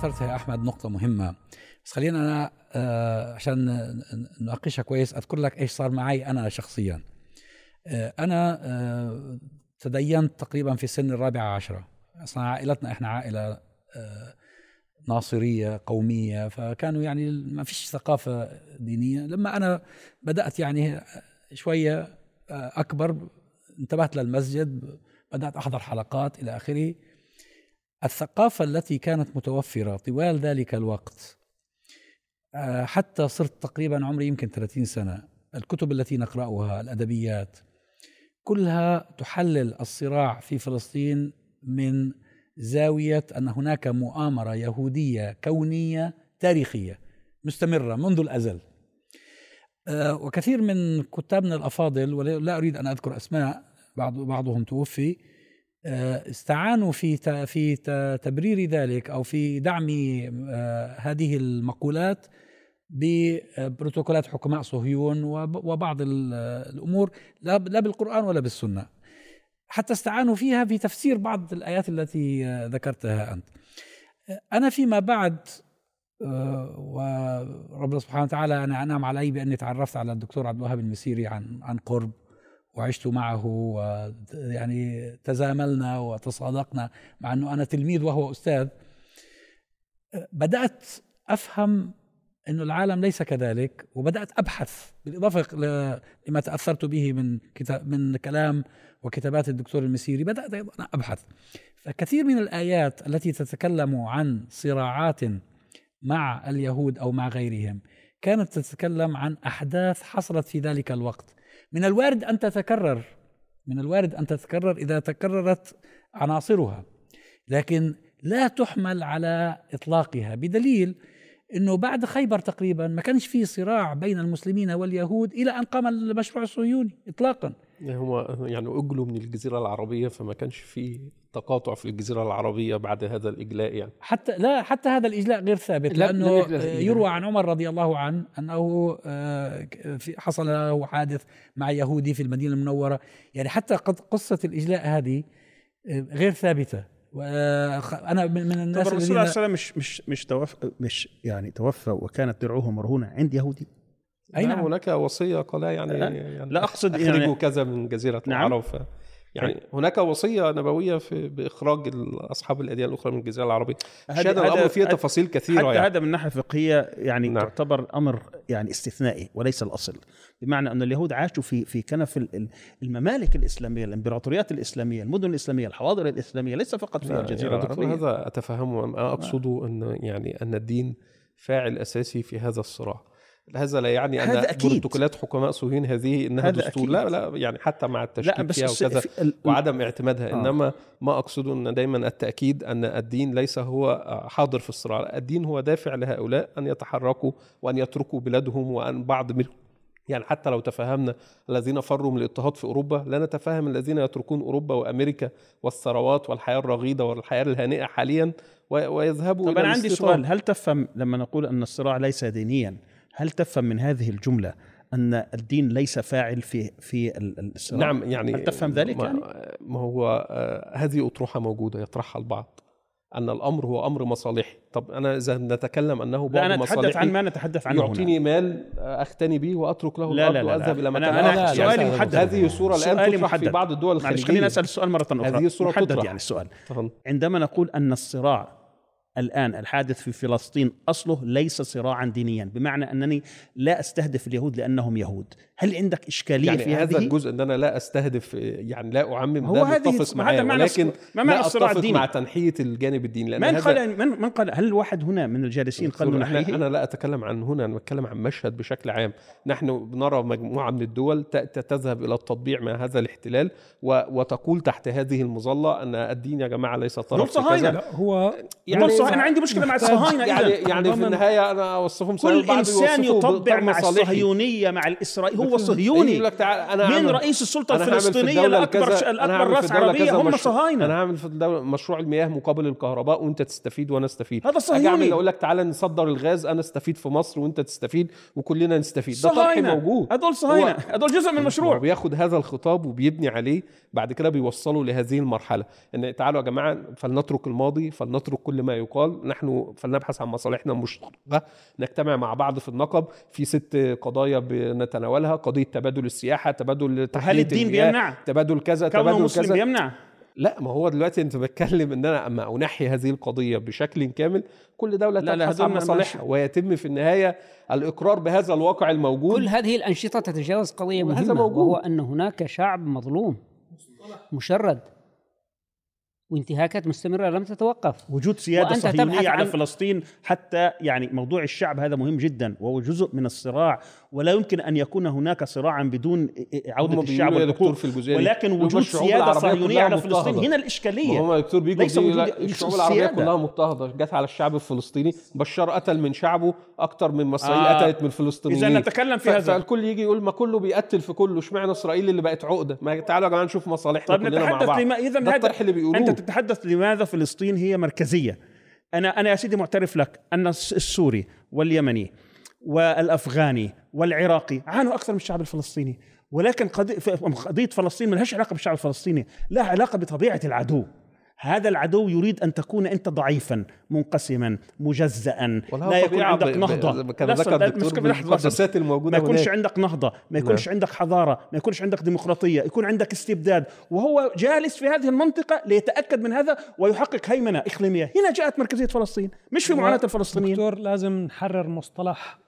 اثرتها يا أحمد نقطة مهمة. بس خلينا أنا آه عشان نناقشها كويس أذكر لك إيش صار معي أنا شخصيا. آه أنا آه تدينت تقريبا في سن الرابعه عشره أصلا عائلتنا إحنا عائلة ناصرية قومية فكانوا يعني ما فيش ثقافة دينية. لما أنا بدأت يعني شوية أكبر انتبهت للمسجد بدأت أحضر حلقات إلى آخره. الثقافة التي كانت متوفرة طوال ذلك الوقت آه، حتى صرت تقريبا عمري يمكن 30 سنة الكتب التي نقرأها الأدبيات كلها تحلل الصراع في فلسطين من زاوية أن هناك مؤامرة يهودية كونية تاريخية مستمرة منذ الأزل. آه، وكثير من كتابنا الأفاضل ولا أريد أن أذكر أسماء بعض بعضهم توفي استعانوا في في تبرير ذلك أو في دعم آه، هذه المقولات ببروتوكولات حكماء صهيون وبعض الأمور لا بالقرآن ولا بالسنة. حتى استعانوا فيها في تفسير بعض الآيات التي ذكرتها أنت. أنا فيما بعد آه، وربنا سبحانه وتعالى أنا أنعم علي بأني تعرفت على الدكتور عبد الوهاب المسيري عن عن قرب. وعشت معه ويعني تزاملنا وتصادقنا مع إنه أنا تلميذ وهو أستاذ بدأت أفهم إنه العالم ليس كذلك وبدأت أبحث بالإضافة لما تأثرت به من كتاب من كلام وكتابات الدكتور المسيري بدأت أيضا أبحث. فكثير من الآيات التي تتكلم عن صراعات مع اليهود أو مع غيرهم كانت تتكلم عن أحداث حصلت في ذلك الوقت. من الوارد أن تتكرر من الوارد أن تتكرر إذا تكررت عناصرها. لكن لا تحمل على إطلاقها بدليل إنه بعد خيبر تقريبا ما كانش في صراع بين المسلمين واليهود إلى أن قام المشروع الصهيوني اطلاقا. هو يعني أجلوا من الجزيرة العربية فما كانش في تقاطع في الجزيرة العربية بعد هذا الإجلاء يعني؟ حتى لا حتى هذا الإجلاء غير ثابت لأنه يروى عن عمر رضي الله عنه أنه آه، حصل له حادث مع يهودي في المدينة المنورة. يعني حتى قصة الإجلاء هذه آه، غير ثابتة. وأنا من الناس طب الرسول عليه السلام مش مش مش توفى مش يعني توفى وكانت درعه مرهونة عند يهودي؟ أي نعم. هناك وصية قال يعني, لا, يعني لا أقصد أخرجوا يعني كذا من جزيرة نعم. العرب. يعني. هناك وصية نبوية في بإخراج اصحاب الاديان الأخرى من الجزيره العربية هذا الامر فيه تفاصيل كثيرة حتى يعني. هذا من ناحية فقهية يعني نعم. تعتبر أمر يعني استثنائي وليس الأصل بمعنى أن اليهود عاشوا في في كنف الممالك الإسلامية الإمبراطوريات الإسلامية المدن الإسلامية الحواضر الإسلامية ليس فقط في الجزيرة العربيه هذا اتفهمه ما اقصده أن يعني أن الدين فاعل أساسي في هذا الصراع هذا لا يعني أن بروتوكولات حكماء صهيون هذه إنها دستور. لا لا يعني حتى مع التشكيك فيها وكذا وعدم اعتمادها. آه. إنما ما اقصده أن دايما التأكيد أن الدين ليس هو حاضر في الصراع. الدين هو دافع لهؤلاء أن يتحركوا وأن يتركوا بلادهم وأن بعض منهم. يعني حتى لو تفهمنا الذين فروا من الاضطهاد في أوروبا لا نتفهم الذين يتركون أوروبا وأمريكا والثروات والحياة الرغيدة والحياة الهانئه حاليا ويذهبوا طب أنا عندي سؤال هل تفهم لما نقول أن الصراع ليس دينيا؟ هل تفهم من هذه الجملة أن الدين ليس فاعل في في الصراع نعم يعني هل تفهم ذلك ما, يعني؟ ما هو آه، هذه أطروحة موجودة يطرحها البعض أن الأمر هو أمر مصالحي. طب أنا إذا نتكلم أنه بعض لا أنا أتحدث عن ما نتحدث عنه يعطيني هنا. مال أختني به وأترك له لا لا لا وأذهب إلى مكان أنا, أنا سؤالي محدد. هذه الصورة الآن تطرح في بعض الدول الخليجيه خليني أسأل السؤال مرة أخرى. هذه الصورة محدد تطرح. يعني السؤال عندما نقول أن الصراع الآن الحادث في فلسطين أصله ليس صراعا دينيا بمعنى أنني لا أستهدف اليهود لأنهم يهود هل عندك إشكالية يعني في هذا هذه؟ الجزء أن أنا لا أستهدف يعني لا أعمم هو ده متفق معاه ولكن ما معنى الصراع الديني؟ مع تنحية الجانب الديني لأن من قال من, من قال هل واحد هنا من الجالسين قال نحيه؟ أنا لا أتكلم عن هنا أنا بتكلم عن مشهد بشكل عام نحن بنرى مجموعة من الدول تذهب إلى التطبيع مع هذا الاحتلال وتقول تحت هذه المظلة أن الدين يا جماعة ليس طرف كذا هو يعني أنا عندي مشكلة مع الصهاينة يعني يعني في النهاية أنا أوصفهم كل إنسان يطبع مع الصهيونية مع الاسرائيلي هو صهيوني يقول لك تعال أنا من رئيس السلطة الفلسطينية؟ لاكبر الأكبر رأس عربية هم صهاينة. أنا هعمل في الدولة مشروع المياه مقابل الكهرباء وأنت تستفيد وأنا أستفيد. هذا صهيوني. أقول لك تعالى نصدر الغاز أنا أستفيد في مصر وأنت تستفيد وكلنا نستفيد. ده طرح موجود. هدول صهاينة. هدول جزء من المشروع. بياخد هذا الخطاب وبيبني عليه بعد كده بيوصلوا لهذه المرحلة. ان تعالوا يا جماعة فلنترك الماضي فلنترك كل ما يقال نحن فلنبحث عن مصالحنا المشتركه نجتمع مع بعض في النقب في ست قضايا بنتناولها قضية تبادل السياحة تبادل هل الدين بيمنع؟ تبادل كذا تبادل مسلم كذا. بيمنع؟ لا ما هو دلوقتي انت بتكلم ان أنا اما أنحي هذه القضية بشكل كامل كل دولة لا تبحث عن مصالحها ويتم في النهاية الإقرار بهذا الواقع الموجود. كل هذه الأنشطة تتجاوز قضية مهمة موجود. وهو أن هناك شعب مظلوم مشرد. وانتهاكات مستمرة لم تتوقف. وجود سيادة صهيونية على فلسطين حتى يعني موضوع الشعب هذا مهم جدا وهو جزء من الصراع ولا يمكن أن يكون هناك صراعا بدون عودة الشعب والحقوق في الجزائر ولكن وجود سيادة صهيونية على فلسطين هنا الإشكالية. هم دكتور بيجو ليس الشعوب العربية كلها مضطهدة. جت على الشعب الفلسطيني بشار قتل من شعبه أكثر من إسرائيل آه. قتلت من الفلسطينيين إذا نتكلم في هذا. فالكل يجي يقول ما كله بيقتل في كله اشمعنى إسرائيل اللي بقت عقدة؟ ما تعالوا يا جماعة نشوف مصالحنا طيب كلنا مع بعض. إذا ده الطرح اللي بيقولوه. أنت تتحدث لماذا فلسطين هي مركزية؟ أنا أنا يا سيدي معترف لك أن السوري واليمني والأفغاني والعراقي. عانوا أكثر من الشعب الفلسطيني. ولكن قضية فلسطين ما لهاش علاقة بالشعب الفلسطيني. لها علاقة بطبيعة العدو. هذا العدو يريد أن تكون أنت ضعيفا منقسما مجزأ لا يكون عندك نهضة. كما ذكر الدكتور الموجودة ما يكونش عندك نهضة ما يكونش لا. عندك حضارة ما يكونش عندك ديمقراطية يكون عندك استبداد. وهو جالس في هذه المنطقة ليتأكد من هذا ويحقق هيمنة إقليمية. هنا جاءت مركزية فلسطين مش في معاناة الفلسطينيين. دكتور لازم نحرر مصطلح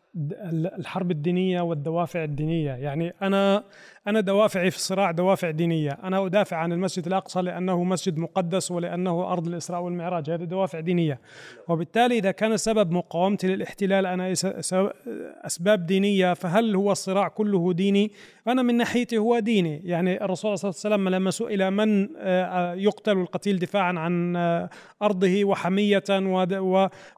الحرب الدينية والدوافع الدينية. يعني أنا أنا دوافعي في الصراع دوافع دينية. أنا أدافع عن المسجد الأقصى لأنه مسجد مقدس ولأنه أرض الإسراء والمعراج. هذه دوافع دينية. وبالتالي إذا كان سبب مقاومتي للاحتلال أنا أسباب دينية فهل هو الصراع كله ديني؟ أنا من ناحيتي هو ديني. يعني الرسول صلى الله عليه وسلم لما سئل من آه، يقتل القتيل دفاعا عن آه، أرضه وحمية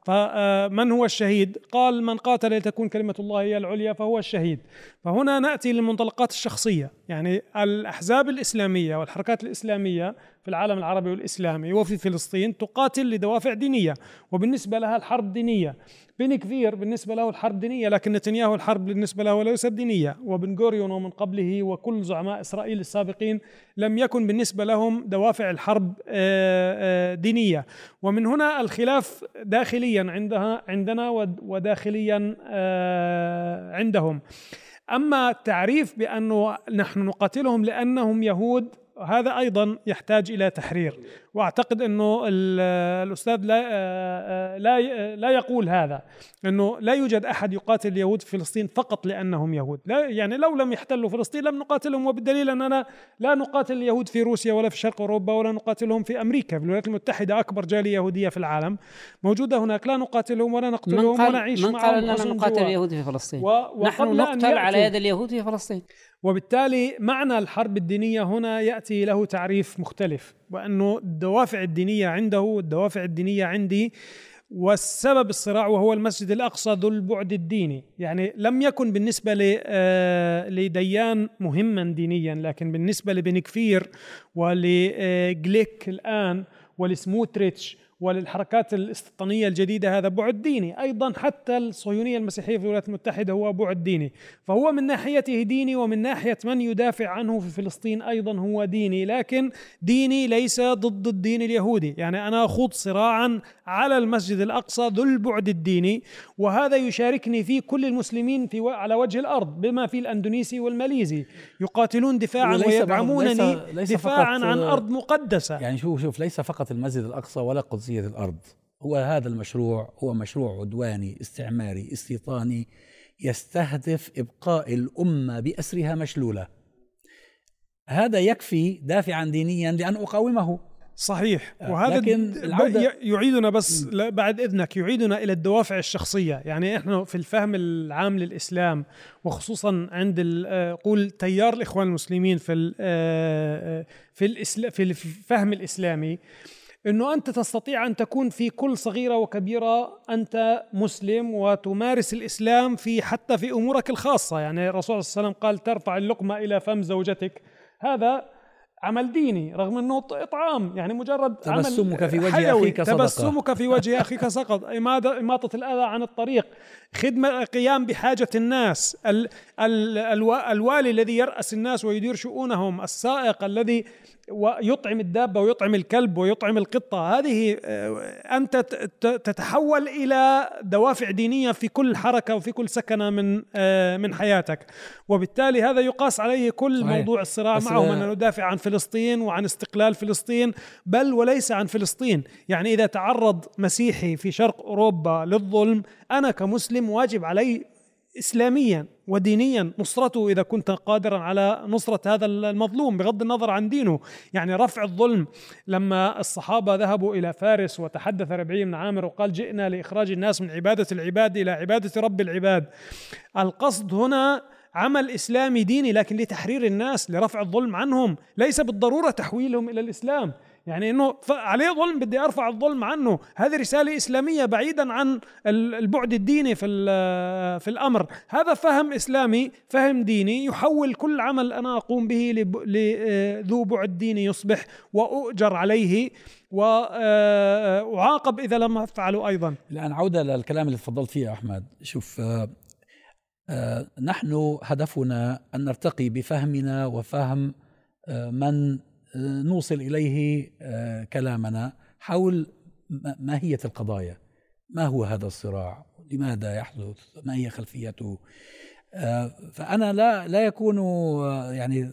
فمن هو الشهيد؟ قال من قاتل لتكون كلمة الله هي العليا فهو الشهيد. فهنا نأتي للمنطلقات الشخصيه يعني الأحزاب الإسلامية والحركات الإسلامية في العالم العربي والإسلامي وفي فلسطين تقاتل لدوافع دينية وبالنسبة لها الحرب دينية. بن كفير بالنسبة له الحرب دينية لكن نتنياهو الحرب بالنسبة له ليست دينية. وبن غوريون ومن قبله وكل زعماء إسرائيل السابقين لم يكن بالنسبة لهم دوافع الحرب آه، آه، دينية. ومن هنا الخلاف داخليا عندها عندنا وداخليا آه، عندهم. أما التعريف بأنه نحن نقاتلهم لأنهم يهود هذا أيضا يحتاج إلى تحرير. وأعتقد إنه الأستاذ لا لا لا يقول هذا إنه لا يوجد أحد يقاتل اليهود في فلسطين فقط لأنهم يهود. لا يعني لو لم يحتلوا فلسطين لم نقاتلهم وبالدليل أننا لا نقاتل اليهود في روسيا ولا في شرق أوروبا ولا نقاتلهم في أمريكا في الولايات المتحدة أكبر جالية يهودية في العالم. موجودة هناك لا نقاتلهم ولا نقتلهم ونعيش معهم من قال إننا نقاتل اليهود في فلسطين؟ و... نحن نقتل على يد اليهود في فلسطين. وبالتالي معنى الحرب الدينية هنا يأتي له تعريف مختلف وأنه الدوافع الدينية عنده والدوافع الدينية عندي والسبب الصراع وهو المسجد الأقصى ذو البعد الديني، يعني لم يكن بالنسبة آه، لديان مهما دينيا لكن بالنسبة لبن كفير ولجليك الآن ولسموتريتش وللحركات الاستيطانية الجديدة هذا بعد ديني. أيضا حتى الصهيونية المسيحية في الولايات المتحدة هو بعد ديني. فهو من ناحيته ديني ومن ناحية من يدافع عنه في فلسطين أيضا هو ديني. لكن ديني ليس ضد الدين اليهودي. يعني أنا أخوض صراعا على المسجد الأقصى ذو البعد الديني. وهذا يشاركني فيه كل المسلمين في على وجه الأرض بما في الأندونيسي والماليزي. يقاتلون دفاعا ويدعمونني ليس دفاعا عن أرض مقدسة. يعني شوف شوف ليس فقط المسجد الأقصى ولا قدسية الأرض. هو هذا المشروع هو مشروع عدواني استعماري استيطاني يستهدف إبقاء الأمة بأسرها مشلولة. هذا يكفي دافعا دينيا لأن أقاومه. صحيح. آه، وهذا لكن يعيدنا بس بعد إذنك يعيدنا إلى الدوافع الشخصية. يعني إحنا في الفهم العام للإسلام وخصوصا عند آه، قول تيار الإخوان المسلمين في آه، في في الفهم الإسلامي إنه أنت تستطيع أن تكون في كل صغيرة وكبيرة أنت مسلم وتمارس الإسلام في حتى في أمورك الخاصة. يعني الرسول صلى الله عليه وسلم قال ترفع اللقمة إلى فم زوجتك. هذا عمل ديني رغم إنه إطعام. يعني مجرد تبسمك في وجه أخيك صدقه تبسمك في وجه أخيك سقط. إماطة الأذى عن الطريق. خدمه قيام بحاجة الناس. ال ال الوالي الذي يرأس الناس ويدير شؤونهم. السائق الذي ويطعم الدابة ويطعم الكلب ويطعم القطة. هذه آه، أنت تتحول إلى دوافع دينية في كل حركة وفي كل سكنة من آه، من حياتك. وبالتالي هذا يقاس عليه كل صحيح. موضوع الصراع معهم ان ندافع عن فلسطين وعن استقلال فلسطين بل وليس عن فلسطين. يعني إذا تعرض مسيحي في شرق أوروبا للظلم أنا كمسلم واجب علي اسلاميا ودينيا نصرته إذا كنت قادرا على نصرة هذا المظلوم بغض النظر عن دينه، يعني رفع الظلم لما الصحابة ذهبوا إلى فارس وتحدث ربعي بن عامر وقال جئنا لإخراج الناس من عبادة العباد إلى عبادة رب العباد. القصد هنا عمل إسلامي ديني لكن لتحرير الناس لرفع الظلم عنهم، ليس بالضرورة تحويلهم إلى الإسلام، يعني إنه عليه ظلم بدي أرفع الظلم عنه. هذه رسالة إسلامية بعيدا عن البعد الديني في في الأمر. هذا فهم إسلامي فهم ديني يحول كل عمل أنا أقوم به لذو بعد ديني يصبح وأؤجر عليه. واعاقب إذا لم أفعله أيضا. الان عودة للكلام اللي تفضلت فيه أحمد. شوف آه، آه، نحن هدفنا أن نرتقي بفهمنا وفهم آه، من نوصل إليه آه، كلامنا حول ماهيه القضايا. ما هو هذا الصراع؟ لماذا يحدث؟ ما هي خلفيته؟ آه، فأنا لا لا يكون آه، يعني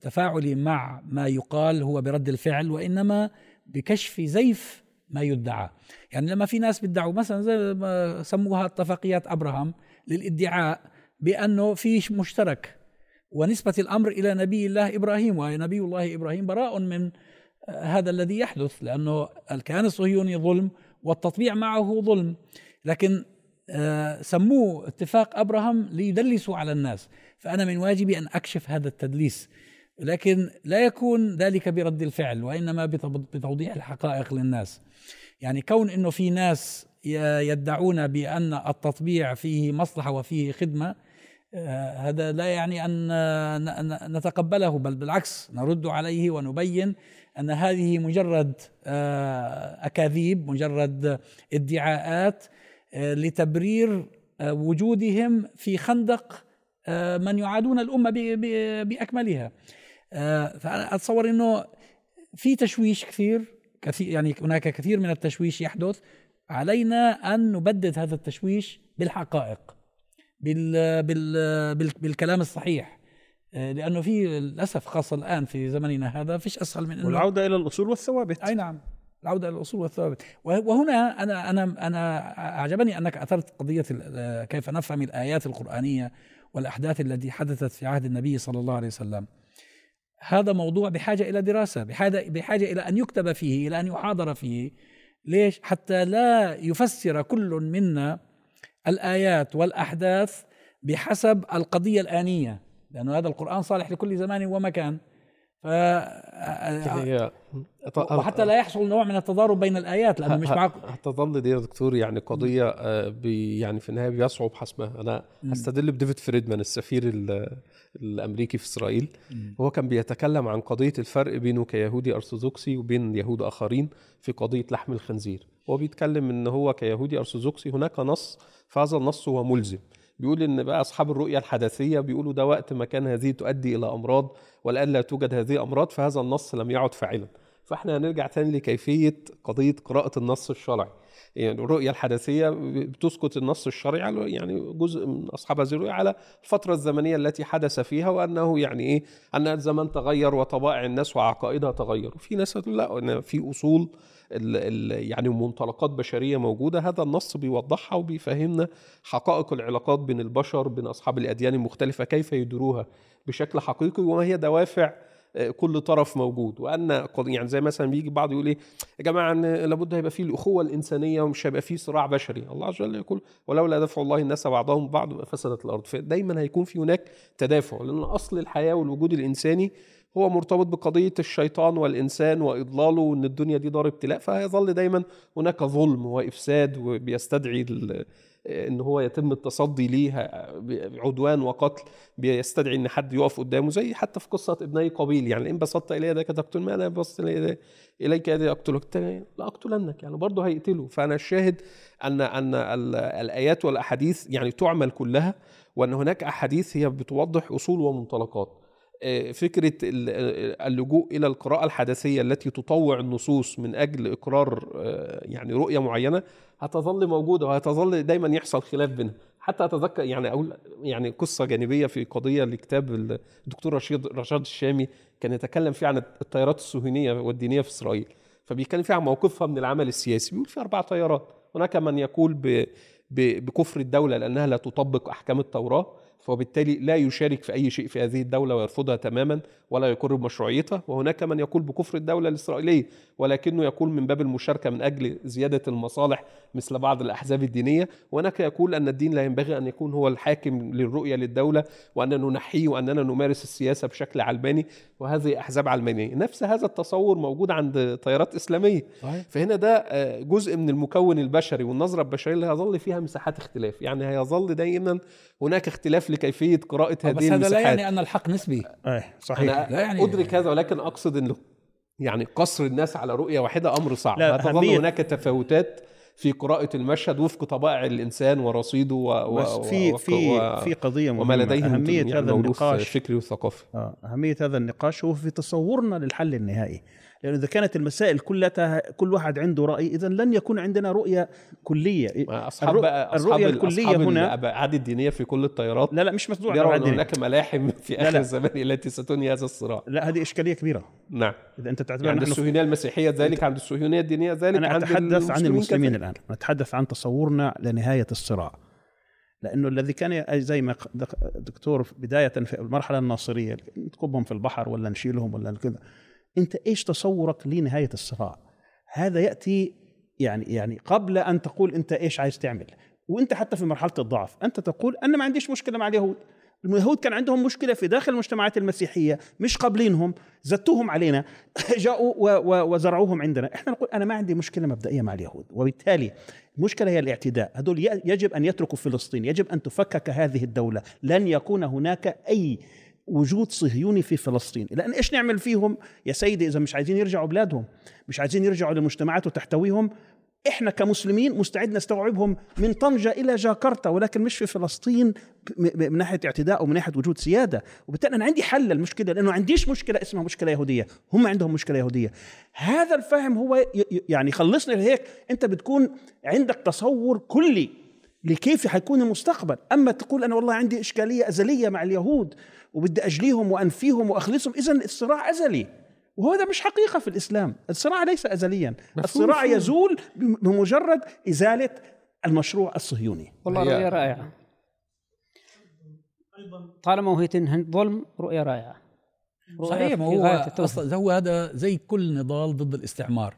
تفاعلي مع ما يقال هو برد الفعل وإنما بكشف زيف ما يدعى. يعني لما في ناس بيدعوا مثلا زي ما سموها اتفاقيات أبراهام للإدعاء بأنه في مشترك. ونسبة الأمر إلى نبي الله إبراهيم ونبي الله إبراهيم براء من هذا الذي يحدث لأنه الكيان الصهيوني ظلم والتطبيع معه ظلم. لكن آه، سموه اتفاق أبراهام ليدلسوا على الناس. فأنا من واجبي أن أكشف هذا التدليس. لكن لا يكون ذلك برد الفعل وإنما بتوضيح الحقائق للناس. يعني كون أنه في ناس يدعون بأن التطبيع فيه مصلحة وفيه خدمة هذا لا يعني أن نتقبله بل بالعكس نرد عليه ونبين أن هذه مجرد آه، أكاذيب مجرد ادعاءات آه، لتبرير آه، وجودهم في خندق من يعادون الأمة بأكملها. فانا اتصور إنه في تشويش كثير كثير يعني هناك كثير من التشويش يحدث. علينا أن نبدد هذا التشويش بالحقائق. بال بال بالكلام الصحيح. آه، لأنه في للأسف خاصة الآن في زمننا هذا فيش أسهل من إنه والعودة إلى الأصول والثوابت. أي نعم العودة إلى الأصول والثوابت. وهنا أنا أنا أنا أعجبني أنك أثرت قضية كيف نفهم الآيات القرآنية والأحداث التي حدثت في عهد النبي صلى الله عليه وسلم. هذا موضوع بحاجة إلى دراسة بحاجة بحاجة إلى أن يكتب فيه إلى أن يحاضر فيه. ليش؟ حتى لا يفسر كل منا الآيات والأحداث بحسب القضية الآنية لأنه هذا القرآن صالح لكل زمان ومكان. ف يعني وحتى لا يحصل نوع من التضارب بين الآيات لأنه مش معك هتظل دي يا دكتور يعني قضية آه، بي يعني في النهاية بيصعب حسمها. أنا هستدل بديفيد فريدمان السفير الأمريكي في إسرائيل. هو كان بيتكلم عن قضية الفرق بينه كيهودي أرثوذكسي وبين يهود آخرين في قضية لحم الخنزير. هو بيتكلم إن هو كيهودي أرثوذكسي هناك نص فهذا النص هو ملزم. بيقول إن بقى أصحاب الرؤيه الحدثية بيقولوا ده وقت ما كان هذه تؤدي إلى أمراض والآن لا توجد هذه الامراض فهذا النص لم يعد فاعلا. فاحنا هنرجع تاني لكيفية قضية قراءة النص الشرعي. يعني الرؤية الحدثية بتسقط النص الشرعي يعني جزء من أصحاب هذه الرؤية على الفترة الزمنية التي حدث فيها وأنه يعني إيه أن الزمان تغير وطبائع الناس وعقائدها تغير. وفي ناس لا في أصول ال ال يعني منطلقات بشرية موجودة هذا النص بيوضحها وبيفهمنا حقائق العلاقات بين البشر بين أصحاب الأديان المختلفة كيف يديروها بشكل حقيقي وما هي دوافع كل طرف موجود. وأن يعني زي مثلا بيجي بعض يقول إيه يا جماعة إن لابد هيبقى فيه الأخوة الإنسانية ومش هيبقى فيه صراع بشري. الله عز وجل يقول ولولا دفع الله الناس بعضهم بعض فسدت الأرض فدايما هيكون في هناك تدافع لأن أصل الحياة والوجود الإنساني هو مرتبط بقضية الشيطان والإنسان وإضلاله وإن الدنيا دي دار ابتلاء. فهيظل دايما هناك ظلم وإفساد وبيستدعي إن هو يتم التصدي ليها عدوان وقتل بيستدعي إن حد يقف قدامه زي حتى في قصة ابني قبيل. يعني ان بسطت الي يدك تقتل ما أنا بسطت إليك؟ يدي أقتلك. لا أقتلنك. يعني برضه هيقتله. فأنا الشاهد أن أن الآيات والأحاديث يعني تعمل كلها وأن هناك أحاديث هي بتوضح أصول ومنطلقات. فكرة اللجوء إلى القراءة الحدثية التي تطوع النصوص من أجل إقرار يعني رؤية معينة هتظل موجودة وهتظل دايما يحصل خلاف بينها. حتى أتذكر يعني أقول يعني قصة جانبية في قضية لكتاب الدكتور رشيد رشاد الشامي كان يتكلم فيه عن التيارات الصهيونيه والدينية في إسرائيل. فبيتكلم فيه عن موقفها من العمل السياسي. بيقول في أربع تيارات. هناك من يقول بكفر الدولة لأنها لا تطبق أحكام التوراة. وبالتالي لا يشارك في أي شيء في هذه الدولة ويرفضها تماما ولا يقر بمشروعيتها وهناك من يقول بكفر الدولة الإسرائيلية ولكنه يقول من باب المشاركة من أجل زيادة المصالح مثل بعض الأحزاب الدينية وهناك يقول أن الدين لا ينبغي أن يكون هو الحاكم للرؤية للدولة وأن ننحيه وأننا نمارس السياسة بشكل علماني وهذه أحزاب علمانية. نفس هذا التصور موجود عند تيارات إسلامية. فهنا ده آه، جزء من المكون البشري والنظرة البشرية اللي هيظل فيها مساحات اختلاف. يعني هيظل دائما هناك اختلاف لكيفية قراءة هذه بس هذا لا يعني أن الحق نسبي. إيه صحيح. أنا لا يعني أدرك هذا ولكن أقصد إنه يعني قصر الناس على رؤية واحدة أمر صعب. لا تظل هناك تفاوتات في قراءة المشهد وفق طبائع الإنسان ورصيده و... بس في في في قضية مهمة. وما لديه أهمية يعني هذا النقاش. الفكري والثقافي آه أهمية هذا النقاش هو في تصورنا للحل النهائي. لأنه إذا كانت المسائل كلها كل واحد عنده رأي إذا لن يكون عندنا رؤية كلية. أصحاب بقى أصحاب الرؤية الكلية أصحاب هنا الأبعاد الدينية في كل التيارات لا لا مش عن الأبعاد هناك ملاحم في آخر الزمان التي ستنهي هذا الصراع. لا هذه إشكالية كبيرة. نعم. إذا أنت تعتبر عند الصهيونية المسيحية ذلك عند الصهيونية الدينية ذلك أنا أتحدث عن المسلمين الآن. نتحدث عن تصورنا لنهاية الصراع. لأنه الذي كان زي ما دكتور بداية في المرحلة الناصرية نكبهم في البحر ولا نشيلهم ولا كذا. انت إيش تصورك لنهاية الصراع؟ هذا يأتي يعني يعني قبل أن تقول انت إيش عايز تعمل. وانت حتى في مرحلة الضعف أنت تقول أنا ما عنديش مشكلة مع اليهود. اليهود كان عندهم مشكلة في داخل المجتمعات المسيحية مش قابلينهم زتوهم علينا جاءوا وزرعوهم عندنا. إحنا نقول أنا ما عندي مشكلة مبدئية مع اليهود. وبالتالي المشكلة هي الاعتداء. هذول يجب أن يتركوا فلسطين يجب أن تفكك هذه الدولة. لن يكون هناك أي وجود صهيوني في فلسطين. لأن إيش نعمل فيهم؟ يا سيدي إذا مش عايزين يرجعوا بلادهم مش عايزين يرجعوا لمجتمعات وتحتويهم إحنا كمسلمين مستعد نستوعبهم من طنجة إلى جاكرتا ولكن مش في فلسطين من ناحية اعتداء ومن ناحية وجود سيادة. وبالتالي أنا عندي حل للمشكلة لأنه عنديش مشكلة اسمها مشكلة يهودية. هم عندهم مشكلة يهودية. هذا الفهم هو يعني خلصني لهيك. أنت بتكون عندك تصور كلي لكيف حيكون المستقبل. أما تقول أنا والله عندي إشكالية أزلية مع اليهود وبدي أجليهم وأنفيهم وأخلصهم إذا الصراع أزلي. وهذا مش حقيقة في الإسلام. الصراع ليس أزليا. الصراع يزول بمجرد إزالة المشروع الصهيوني. والله رؤية رائعة. طالما وهي تنهي ظلم رؤية رائعة. صحيح ما هو هو هذا زي كل نضال ضد الاستعمار.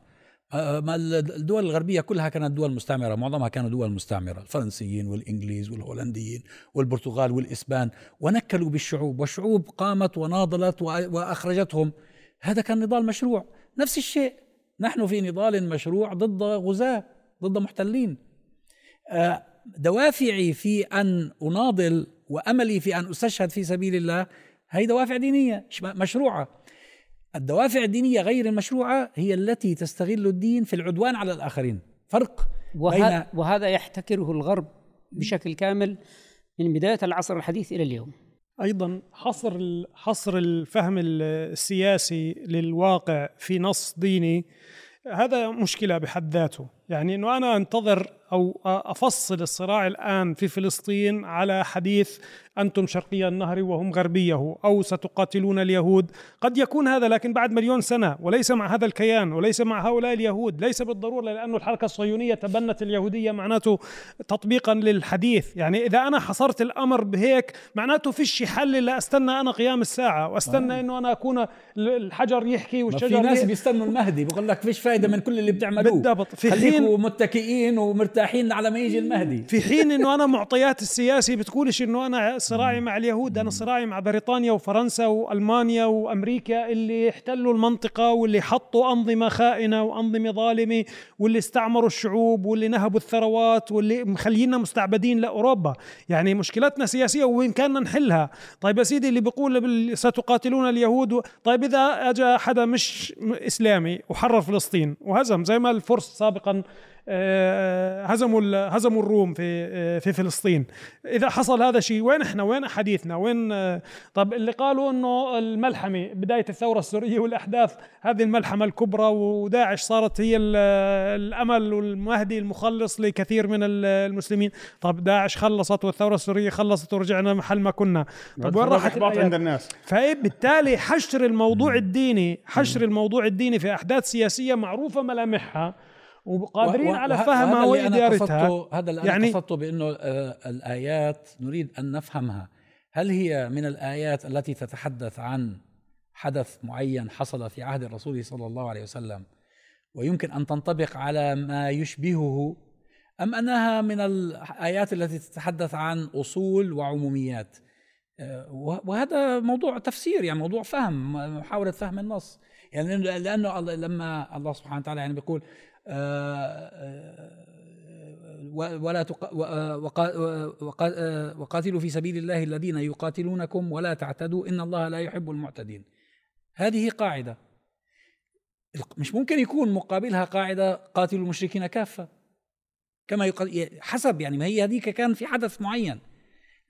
ما الدول الغربية كلها كانت دول مستعمرة. معظمها كانوا دول مستعمرة. الفرنسيين والإنجليز والهولنديين والبرتغال والإسبان ونكلوا بالشعوب والشعوب قامت وناضلت وأخرجتهم. هذا كان نضال مشروع. نفس الشيء نحن في نضال مشروع ضد غزاة ضد محتلين. آه، دوافعي في أن أناضل وأملي في أن أستشهد في سبيل الله هي دوافع دينية مشروعة. الدوافع الدينية غير المشروعة هي التي تستغل الدين في العدوان على الآخرين. فرق وهذا, وهذا يحتكره الغرب بشكل كامل من بداية العصر الحديث إلى اليوم. أيضا حصر حصر الفهم السياسي للواقع في نص ديني هذا مشكلة بحد ذاته. يعني إنه أنا أنتظر أو أفصل الصراع الآن في فلسطين على حديث أنتم شرقي النهر وهم غربية أو ستقاتلون اليهود. قد يكون هذا لكن بعد مليون سنة وليس مع هذا الكيان وليس مع هؤلاء اليهود. ليس بالضرورة لأنه الحركة الصهيونية تبنت اليهودية معناته تطبيقا للحديث. يعني إذا أنا حصرت الأمر بهيك معناته فيش حل إلا أستنى أنا قيام الساعة وأستنى آه. إنه أنا أكون الحجر يحكي والشجر في ناس بيستنوا المهدي بيقول لك فيش فايدة من كل اللي بتعملوه. بالضبط. في حين متكئين ومرتاحين على ما يجي المهدي. في حين إنه أنا معطيات السياسي بتقولش إنه أنا صراعي مع اليهود أنا صراعي مع بريطانيا وفرنسا وألمانيا وأمريكا اللي احتلوا المنطقة واللي حطوا أنظمة خائنة وأنظمة ظالمة واللي استعمروا الشعوب واللي نهبوا الثروات واللي مخلينا مستعبدين لأوروبا. يعني مشكلتنا سياسية وين كان نحلها؟ طيب يا سيدي اللي بيقول ستقاتلون اليهود طيب إذا اجى حدا مش إسلامي وحرر فلسطين وهزم زي ما الفرس سابقا هزموا هزموا الروم في آه، في فلسطين. إذا حصل هذا الشيء وين إحنا؟ وين حديثنا؟ وين آه، طب اللي قالوا إنه الملحمة بداية الثورة السورية والأحداث هذه الملحمة الكبرى وداعش صارت هي الأمل والمهدي المخلص لكثير من المسلمين. طب داعش خلصت والثورة السورية خلصت ورجعنا محل ما كنا. طب وين راحت عند الناس. فبالتالي حشر الموضوع الديني حشر الموضوع الديني في أحداث سياسية معروفة ملامحها. وقادرين على فهمها وادارتها هذا اللي يعني أنا قصدته بأنه آه، الآيات نريد أن نفهمها. هل هي من الآيات التي تتحدث عن حدث معين حصل في عهد الرسول صلى الله عليه وسلم ويمكن أن تنطبق على ما يشبهه أم أنها من الآيات التي تتحدث اصول أصول وعموميات؟ آه، وهذا موضوع تفسير يعني موضوع فهم محاولة فهم النص. يعني لأنه لما الله سبحانه وتعالى يعني بيقول ولا وقاتلوا في سبيل الله الذين يقاتلونكم ولا تعتدوا إن الله لا يحب المعتدين. هذه قاعدة. مش ممكن يكون مقابلها قاعدة قاتلوا المشركين كافة. كما حسب يعني ما هي هذيك كان في حدث معين.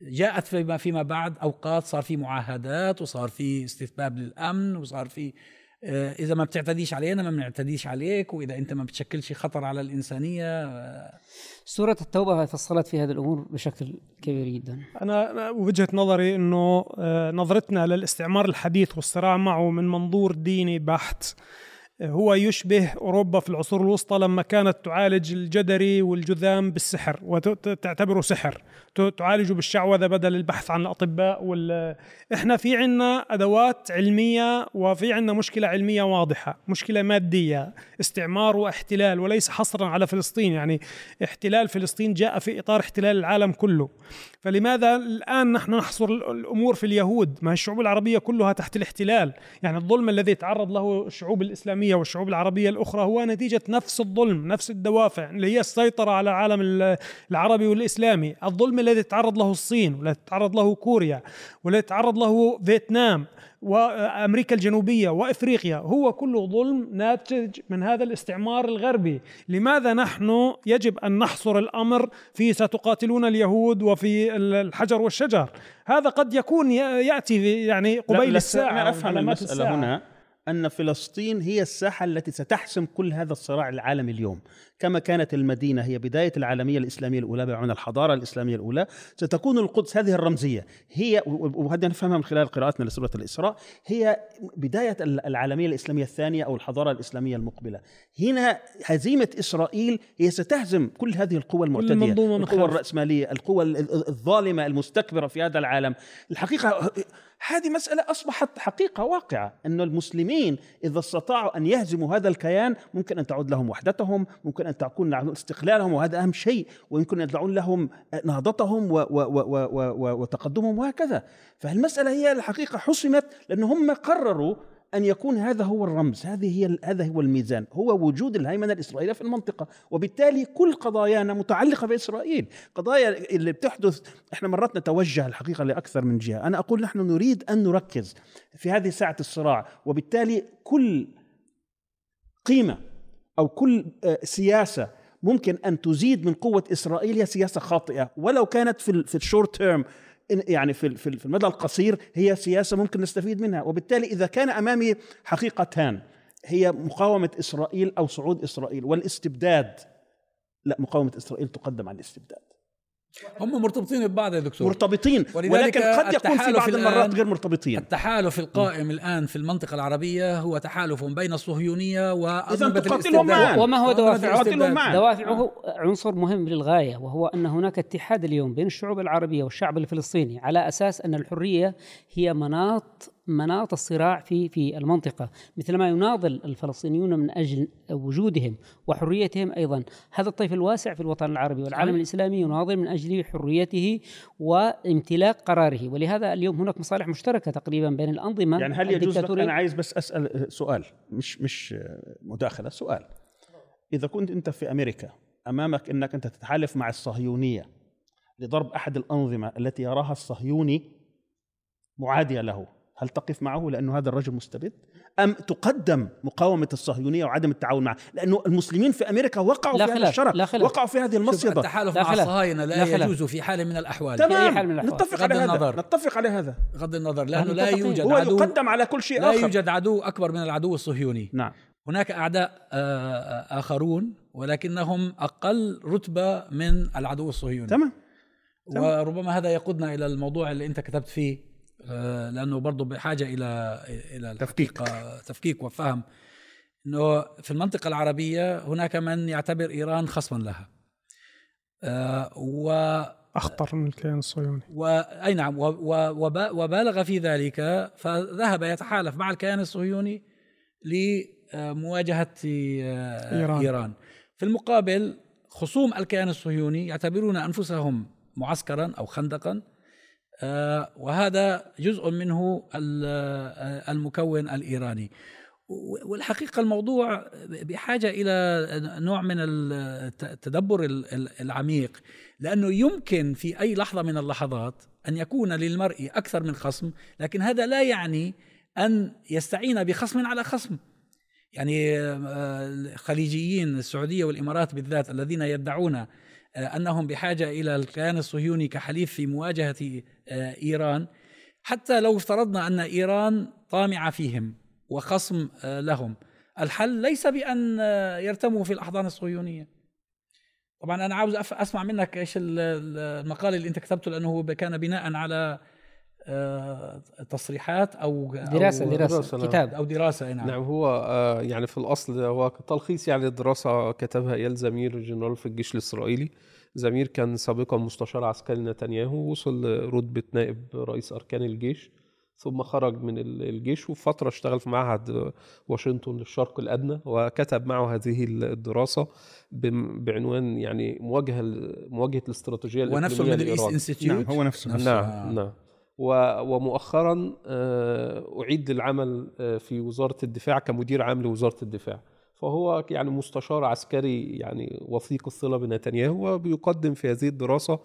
جاءت فيما فيما بعد أوقات صار في معاهدات وصار في استتباب للأمن وصار في إذا ما بتعتديش علينا ما بنعتديش عليك وإذا أنت ما بتشكلش خطر على الإنسانية آه، سورة التوبة فصلت في هذه الأمور بشكل كبير جدا. أنا وجهة نظري إنه آه، نظرتنا للاستعمار الحديث والصراع معه من منظور ديني بحت. هو يشبه أوروبا في العصور الوسطى لما كانت تعالج الجدري والجذام بالسحر وتعتبره سحر. تعالجه بالشعوذة بدل البحث عن الأطباء وال... إحنا في عنا أدوات علمية وفي عنا مشكلة علمية واضحة مشكلة مادية استعمار واحتلال وليس حصرا على فلسطين. يعني احتلال فلسطين جاء في إطار احتلال العالم كله. فلماذا الآن نحن نحصر الأمور في اليهود؟ ما الشعوب العربية كلها تحت الاحتلال. يعني الظلم الذي تعرض له الشعوب الاسلاميه والشعوب العربية الأخرى هو نتيجة نفس الظلم نفس الدوافع اللي هي السيطرة على العالم العربي والإسلامي الظلم الذي تعرض له الصين والذي تعرض له كوريا والذي تعرض له فيتنام وأمريكا الجنوبية وإفريقيا هو كله ظلم ناتج من هذا الاستعمار الغربي، لماذا نحن يجب أن نحصر الأمر في ستقاتلون اليهود وفي الحجر والشجر؟ هذا قد يكون يأتي يعني قبيل الساعة أنا أفهم المسألة الساعة. هنا أن فلسطين هي الساحة التي ستحسم كل هذا الصراع العالمي اليوم. كما كانت المدينة هي بداية العالمية الإسلامية الأولى بمعنى الحضارة الإسلامية الأولى. ستكون القدس هذه الرمزية. هي وهذا نفهمها من خلال قراءتنا لسورة الإسراء. هي بداية العالمية الإسلامية الثانية أو الحضارة الإسلامية المقبلة. هنا هزيمة إسرائيل هي ستهزم كل هذه القوى المعتدية القوى الرأسمالية القوى الظالمة المستكبرة في هذا العالم. الحقيقة هذه مسألة أصبحت حقيقة واقعة أن المسلمين إذا استطاعوا أن يهزموا هذا الكيان ممكن أن تعود لهم وحدتهم ممكن أن تكون استقلالهم وهذا أهم شيء ويمكن أن تعود لهم نهضتهم وتقدمهم وهكذا. فالمسألة هي الحقيقة حسمت لأن هم قرروا أن يكون هذا هو الرمز هذه هي هذا هو الميزان هو وجود الهيمنة الإسرائيلية في المنطقة. وبالتالي كل قضايانا متعلقة بإسرائيل. قضايا اللي بتحدث إحنا مرات نتوجه الحقيقة لأكثر من جهة. أنا أقول نحن نريد أن نركز في هذه ساعة الصراع وبالتالي كل قيمة أو كل آه، سياسة ممكن أن تزيد من قوة إسرائيل هي سياسة خاطئة. ولو كانت في في الشورت تيرم يعني في في المدى القصير هي سياسة ممكن نستفيد منها. وبالتالي إذا كان أمامي حقيقتان هي مقاومة إسرائيل أو صعود إسرائيل والإستبداد لا مقاومة إسرائيل تقدم على الاستبداد. هم مرتبطين ببعض يا دكتور. مرتبطين ولكن قد يكون في بعض المرات غير مرتبطين. التحالف القائم الآن في المنطقة العربية هو تحالف بين الصهيونية وانظمه الاستبداد. وما هو دوافعه؟ دوافعه عنصر مهم للغاية وهو أن هناك اتحاد اليوم بين الشعوب العربية والشعب الفلسطيني على أساس أن الحرية هي مناط مناط الصراع في في المنطقة مثلما يناضل الفلسطينيون من أجل وجودهم وحريتهم أيضا. هذا الطيف الواسع في الوطن العربي والعالم الإسلامي يناضل من أجل حريته وامتلاك قراره. ولهذا اليوم هناك مصالح مشتركة تقريبا بين الأنظمة يعني هل يجوز لك؟ أنا عايز بس أسأل سؤال مش مش مداخلة سؤال. إذا كنت أنت في أمريكا أمامك إنك أنت تتحالف مع الصهيونية لضرب أحد الأنظمة التي يراها الصهيوني معادية له هل تقف معه لأنه هذا الرجل مستبد؟ أم تقدم مقاومة الصهيونية وعدم التعاون معها لأنه المسلمين في أمريكا وقعوا في هذا الشرف لا خلاف. وقعوا في هذه المصيدة. التحالف مع الصهاينة لا, لا يجوز في حال من الأحوال. تمام. حال من الأحوال. نتفق على هذا نتفق على هذا. بغض النظر لأنه لا يوجد هو عدو. يقدم على كل شيء لا آخر. يوجد عدو أكبر من العدو الصهيوني. نعم. هناك أعداء آه، آه، آخرون ولكنهم أقل رتبة من العدو الصهيوني. تمام. وربما هذا يقودنا إلى الموضوع اللي أنت كتبت فيه. لأنه برضه بحاجة إلى إلى تفكيك. تفكيك وفهم. إنه في المنطقة العربية هناك من يعتبر إيران خصما لها. و أخطر من الكيان الصهيوني. وأي نعم وبالغ في ذلك فذهب يتحالف مع الكيان الصهيوني لمواجهة إيران. إيران. في المقابل خصوم الكيان الصهيوني يعتبرون أنفسهم معسكرا أو خندقا. آه، وهذا جزء منه آه، المكون الإيراني. والحقيقة الموضوع بحاجة إلى نوع من التدبر العميق لأنه يمكن في أي لحظة من اللحظات أن يكون للمرء أكثر من خصم لكن هذا لا يعني أن يستعين بخصم على خصم. يعني الخليجيين آه، السعودية والإمارات بالذات الذين يدعون آه، أنهم بحاجة إلى الكيان الصهيوني كحليف في مواجهة آه، إيران حتى لو افترضنا أن إيران طامعة فيهم وخصم لهم. الحل ليس بأن يرتموا في الأحضان الصهيونية. طبعا أنا عاوز أسمع منك إيش المقال اللي أنت كتبته لأنه كان بناء على آه، تصريحات أو دراسه أو دراسة, دراسة. كتاب أو دراسة نعم نعم هو آه، يعني في الأصل هو تلخيص يعني دراسة كتبها إيال زمير جنرال في الجيش الإسرائيلي زمير كان سابقا مستشار عسكري نتنياهو وصل لرتبة نائب رئيس أركان الجيش ثم خرج من الجيش وفترة اشتغل في معهد واشنطن للشرق الأدنى وكتب معه هذه الدراسة بعنوان يعني مواجهة مواجهة الاستراتيجية ونفسه ال Middle East Institute نعم هو نفسه, نفسه. نعم آه. نعم ومؤخرا آه، أعيد للعمل آه، في وزارة الدفاع كمدير عام لوزارة الدفاع. فهو يعني مستشار عسكري يعني وثيق الصلة بنتنياهو وبيقدم في هذه الدراسة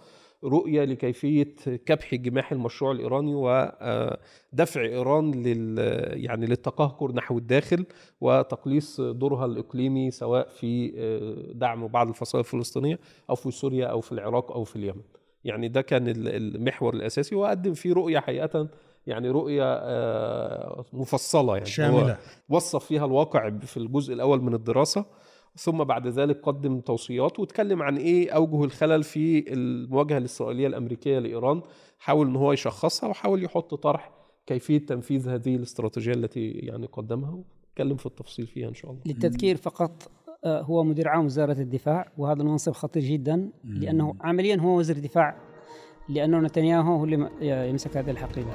رؤية لكيفية كبح جماح المشروع الإيراني ودفع إيران لل يعني للتقهقر نحو الداخل وتقليص دورها الإقليمي سواء في آه، دعم بعض الفصائل الفلسطينية أو في سوريا أو في العراق أو في اليمن. يعني ده كان المحور الأساسي وقدم فيه رؤية حقيقة يعني رؤية آه، مفصلة يعني شاملة. وصف فيها الواقع في الجزء الأول من الدراسة ثم بعد ذلك قدم توصيات واتكلم عن إيه أوجه الخلل في المواجهة الإسرائيلية الأمريكية لإيران حاول إن هو يشخصها وحاول يحط طرح كيفية تنفيذ هذه الاستراتيجية التي يعني قدمها واتكلم في التفصيل فيها إن شاء الله. للتذكير فقط هو مدير عام وزارة الدفاع وهذا المنصب خطير جدا لأنه عمليا هو وزير الدفاع لأنه نتنياهو هو اللي يمسك هذه الحقيبة.